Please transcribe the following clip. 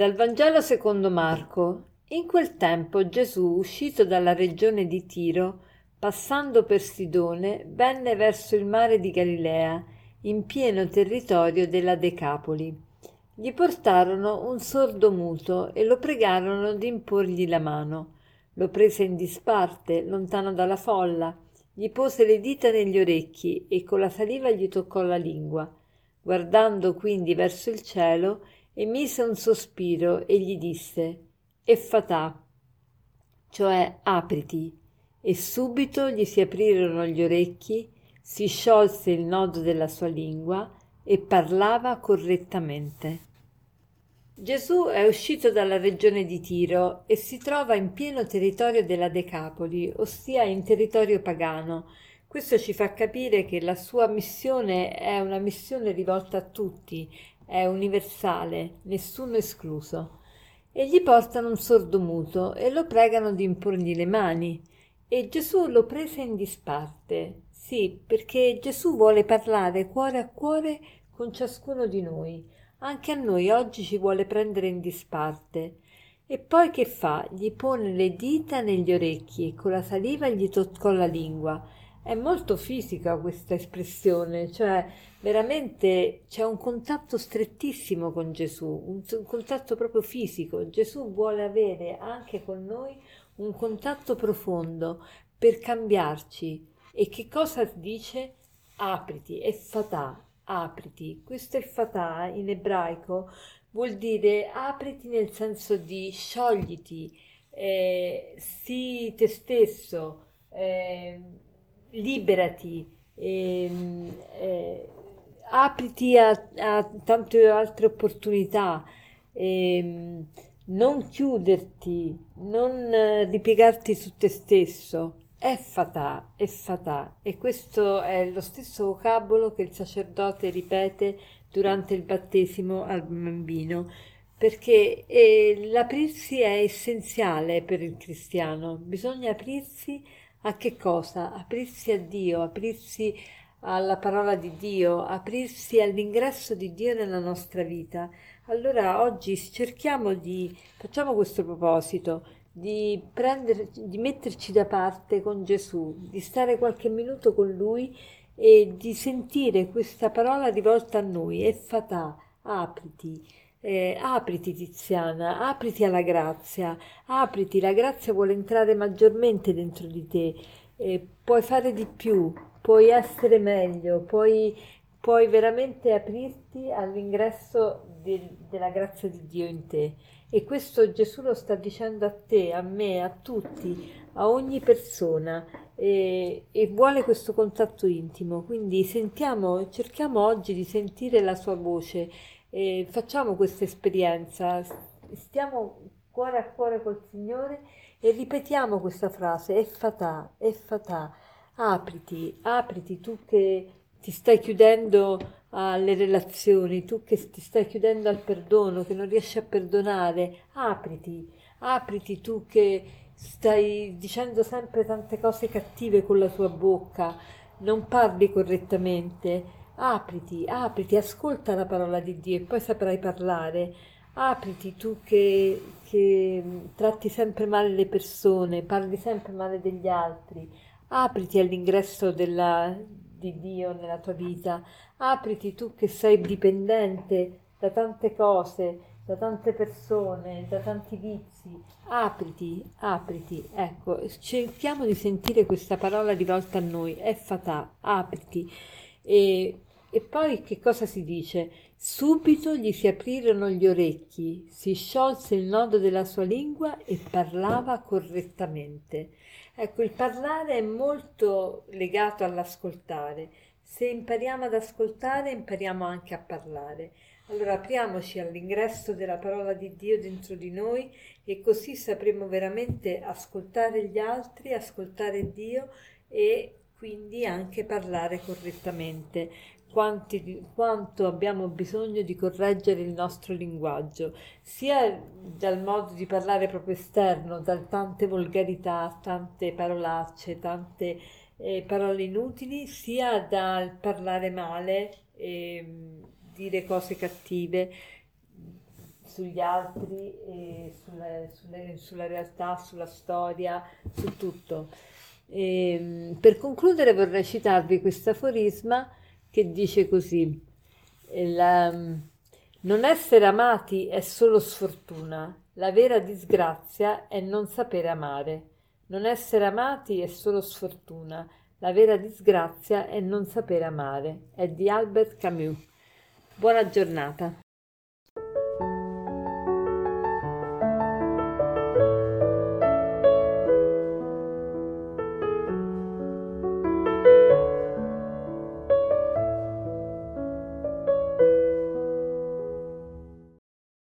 Dal Vangelo secondo Marco. In quel tempo Gesù, uscito dalla regione di Tiro, passando per Sidone, venne verso il mare di Galilea, in pieno territorio della Decapoli. Gli portarono un sordo muto e lo pregarono di imporgli la mano. Lo prese in disparte, lontano dalla folla, gli pose le dita negli orecchi e con la saliva gli toccò la lingua. Guardando quindi verso il cielo, emise un sospiro e gli disse Effatà, cioè apriti, e subito gli si aprirono gli orecchi, si sciolse il nodo della sua lingua e parlava correttamente. Gesù è uscito dalla regione di Tiro e si trova in pieno territorio della Decapoli, ossia in territorio pagano. Questo ci fa capire che la sua missione è una missione rivolta a tutti, è universale, nessuno escluso. E gli portano un sordo muto e lo pregano di imporgli le mani. E Gesù lo prese in disparte. Sì, perché Gesù vuole parlare cuore a cuore con ciascuno di noi. Anche a noi oggi ci vuole prendere in disparte. E poi che fa? Gli pone le dita negli orecchi e con la saliva gli toccò la lingua è molto fisica questa espressione, cioè veramente c'è un contatto strettissimo con Gesù, un, un, contatto proprio fisico. Gesù vuole avere anche con noi un contatto profondo per cambiarci. E che cosa dice? Apriti, è fatà, apriti. Questo è fatà in ebraico vuol dire apriti nel senso di sciogliti, eh, sii te stesso. Eh, liberati, eh, eh, apriti a, a, tante altre opportunità, eh, non chiuderti, non ripiegarti su te stesso. È fatà, è fatà. E questo è lo stesso vocabolo che il sacerdote ripete durante il battesimo al bambino perché eh, l'aprirsi è essenziale per il cristiano, bisogna aprirsi a che cosa? Aprirsi a Dio, aprirsi alla parola di Dio, aprirsi all'ingresso di Dio nella nostra vita. Allora oggi cerchiamo di, facciamo questo proposito, di, prendere, di metterci da parte con Gesù, di stare qualche minuto con Lui e di sentire questa parola rivolta a noi, e fatà, apriti eh, apriti Tiziana, apriti alla grazia, apriti, la grazia vuole entrare maggiormente dentro di te, eh, puoi fare di più, puoi essere meglio, puoi, puoi veramente aprirti all'ingresso de, della grazia di Dio in te. E questo Gesù lo sta dicendo a te, a me, a tutti, a ogni persona e, e, vuole questo contatto intimo. Quindi sentiamo, cerchiamo oggi di sentire la sua voce e facciamo questa esperienza, stiamo cuore a cuore col Signore e ripetiamo questa frase, è fatà, è fatà, apriti, apriti tu che ti stai chiudendo alle relazioni, tu che ti stai chiudendo al perdono, che non riesci a perdonare, apriti, apriti tu che stai dicendo sempre tante cose cattive con la tua bocca, non parli correttamente, Apriti, apriti, ascolta la parola di Dio e poi saprai parlare. Apriti tu che, che tratti sempre male le persone, parli sempre male degli altri. Apriti all'ingresso della, di Dio nella tua vita. Apriti tu che sei dipendente da tante cose, da tante persone, da tanti vizi. Apriti, apriti. Ecco, cerchiamo di sentire questa parola rivolta a noi. È fatà, apriti. E e poi che cosa si dice? Subito gli si aprirono gli orecchi, si sciolse il nodo della sua lingua e parlava correttamente. Ecco, il parlare è molto legato all'ascoltare. Se impariamo ad ascoltare, impariamo anche a parlare. Allora apriamoci all'ingresso della parola di Dio dentro di noi e così sapremo veramente ascoltare gli altri, ascoltare Dio e quindi anche parlare correttamente quanti, quanto abbiamo bisogno di correggere il nostro linguaggio, sia dal modo di parlare proprio esterno, da tante volgarità, tante parolacce, tante eh, parole inutili, sia dal parlare male, e dire cose cattive. sugli altri, sulle, sulle, sulla realtà, sulla storia, su tutto. E, ehm, per concludere vorrei citarvi questo aforisma che dice così, la, non essere amati è solo sfortuna, la vera disgrazia è non sapere amare. Non essere amati è solo sfortuna, la vera disgrazia è non sapere amare. È di Albert Camus. Buona giornata.